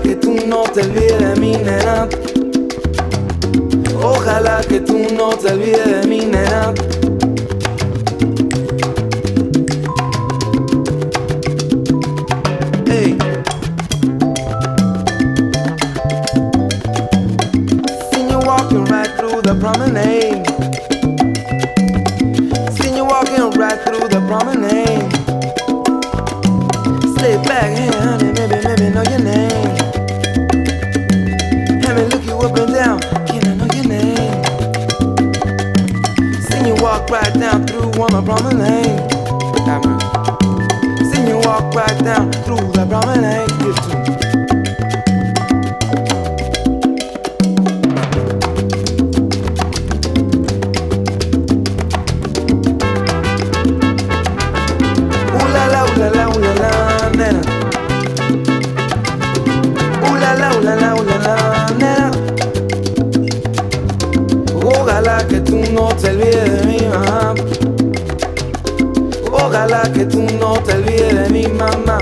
Ojalá que tú no te olvides de mi nena. Ojalá que tú no te olvides de mi nena. Hey. Seen you walking right through the promenade. Seen you walking right through the promenade. Stay back here. Que tú no te olvides de mi mamá. Ojalá que tú no te olvides de mi mamá.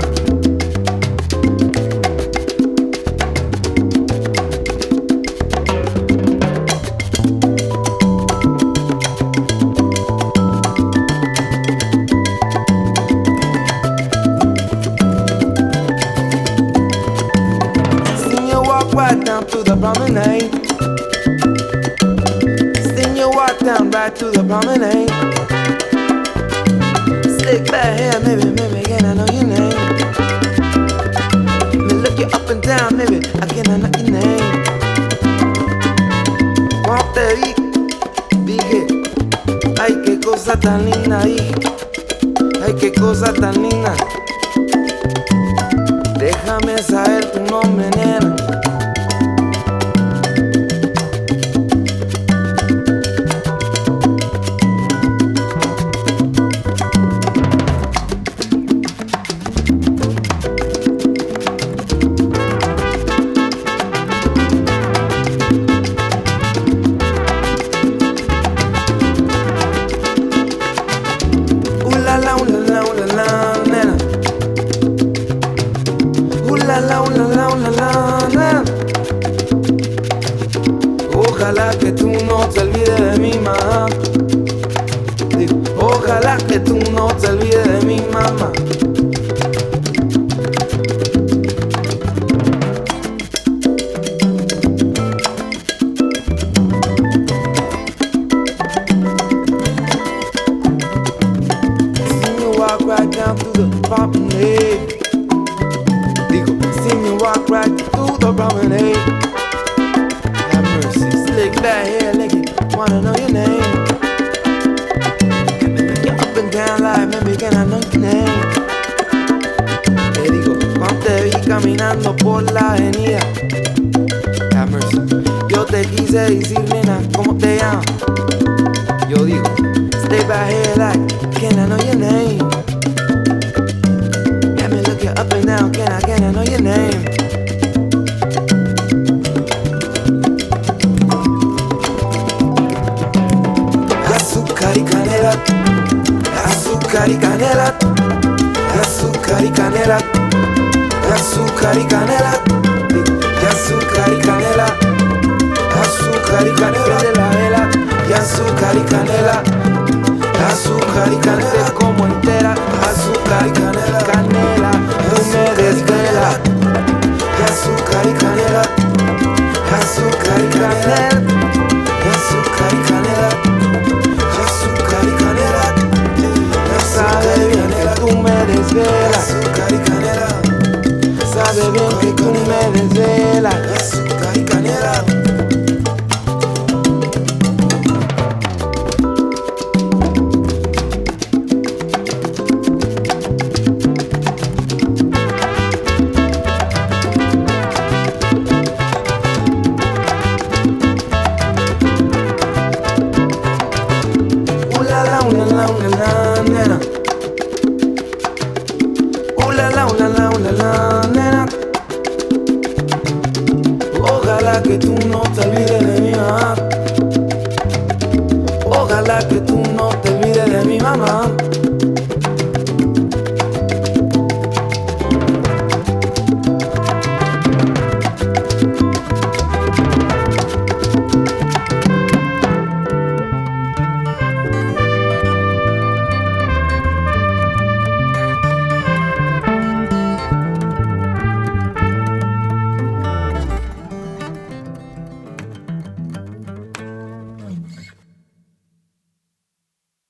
Seen you walk right down to the promenade. Right to the promenade. Stick that hair, maybe, maybe, can I know your name? Me look you up and down, maybe, I can I know your name? Cuando te vi, dije, ay, qué cosa tan linda, ay, qué cosa tan linda. La la, la la, la la. Ojalá que tú no te olvides de mi mamá. Ojalá que tú no te olvides de mi mamá. Walk right down through the promenade. Digo, promenade. Have mercy, slick that hair, lick it, wanna know your name. You're up and down like, maybe can I know your name? Te digo, cuando te vi caminando por la avenida. Have mercy, yo te quise decir, nena, ¿cómo te llamas? Yo digo, stay back here like, can I know your name? Let me look you up and down, can I, can I know your name? Azúcar y canela, azúcar y canela, azúcar y canela, que tú no te olvides de mí. Ah. Ojalá que tú